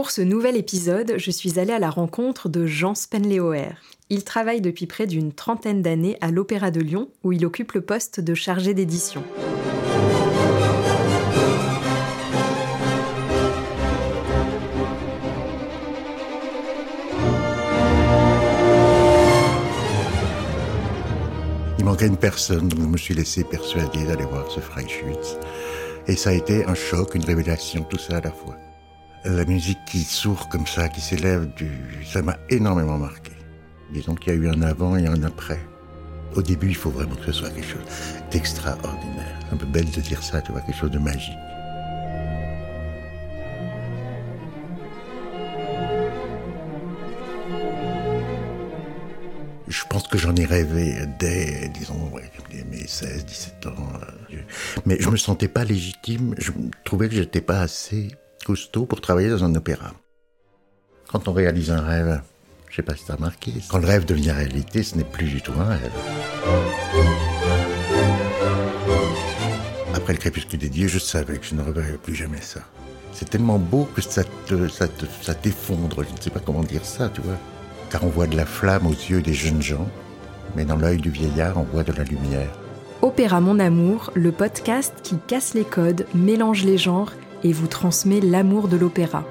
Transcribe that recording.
Pour ce nouvel épisode, je suis allée à la rencontre de Jean Spenleoer. Il travaille depuis près d'une trentaine d'années à l'Opéra de Lyon, où il occupe le poste de chargé d'édition. Il manquait une personne, donc je me suis laissé persuader d'aller voir ce Freischütz. Et ça a été un choc, une révélation, tout ça à la fois. La musique qui sourd comme ça, qui s'élève, du... ça m'a énormément marqué. Disons qu'il y a eu un avant et un après. Au début, il faut vraiment que ce soit quelque chose d'extraordinaire. Un peu belle de dire ça, tu vois, quelque chose de magique. Je pense que j'en ai rêvé dès, disons, mes 16, 17 ans. euh, Mais je me sentais pas légitime. Je trouvais que j'étais pas assez pour travailler dans un opéra. Quand on réalise un rêve, je sais pas si t'as remarqué, quand le rêve devient réalité, ce n'est plus du tout un rêve. Après le crépuscule des dieux, je savais que je ne reverrais plus jamais ça. C'est tellement beau que ça te, ça t'effondre. Je ne sais pas comment dire ça, tu vois. Car on voit de la flamme aux yeux des jeunes gens, mais dans l'œil du vieillard, on voit de la lumière. Opéra Mon Amour, le podcast qui casse les codes, mélange les genres et vous transmet l'amour de l'opéra.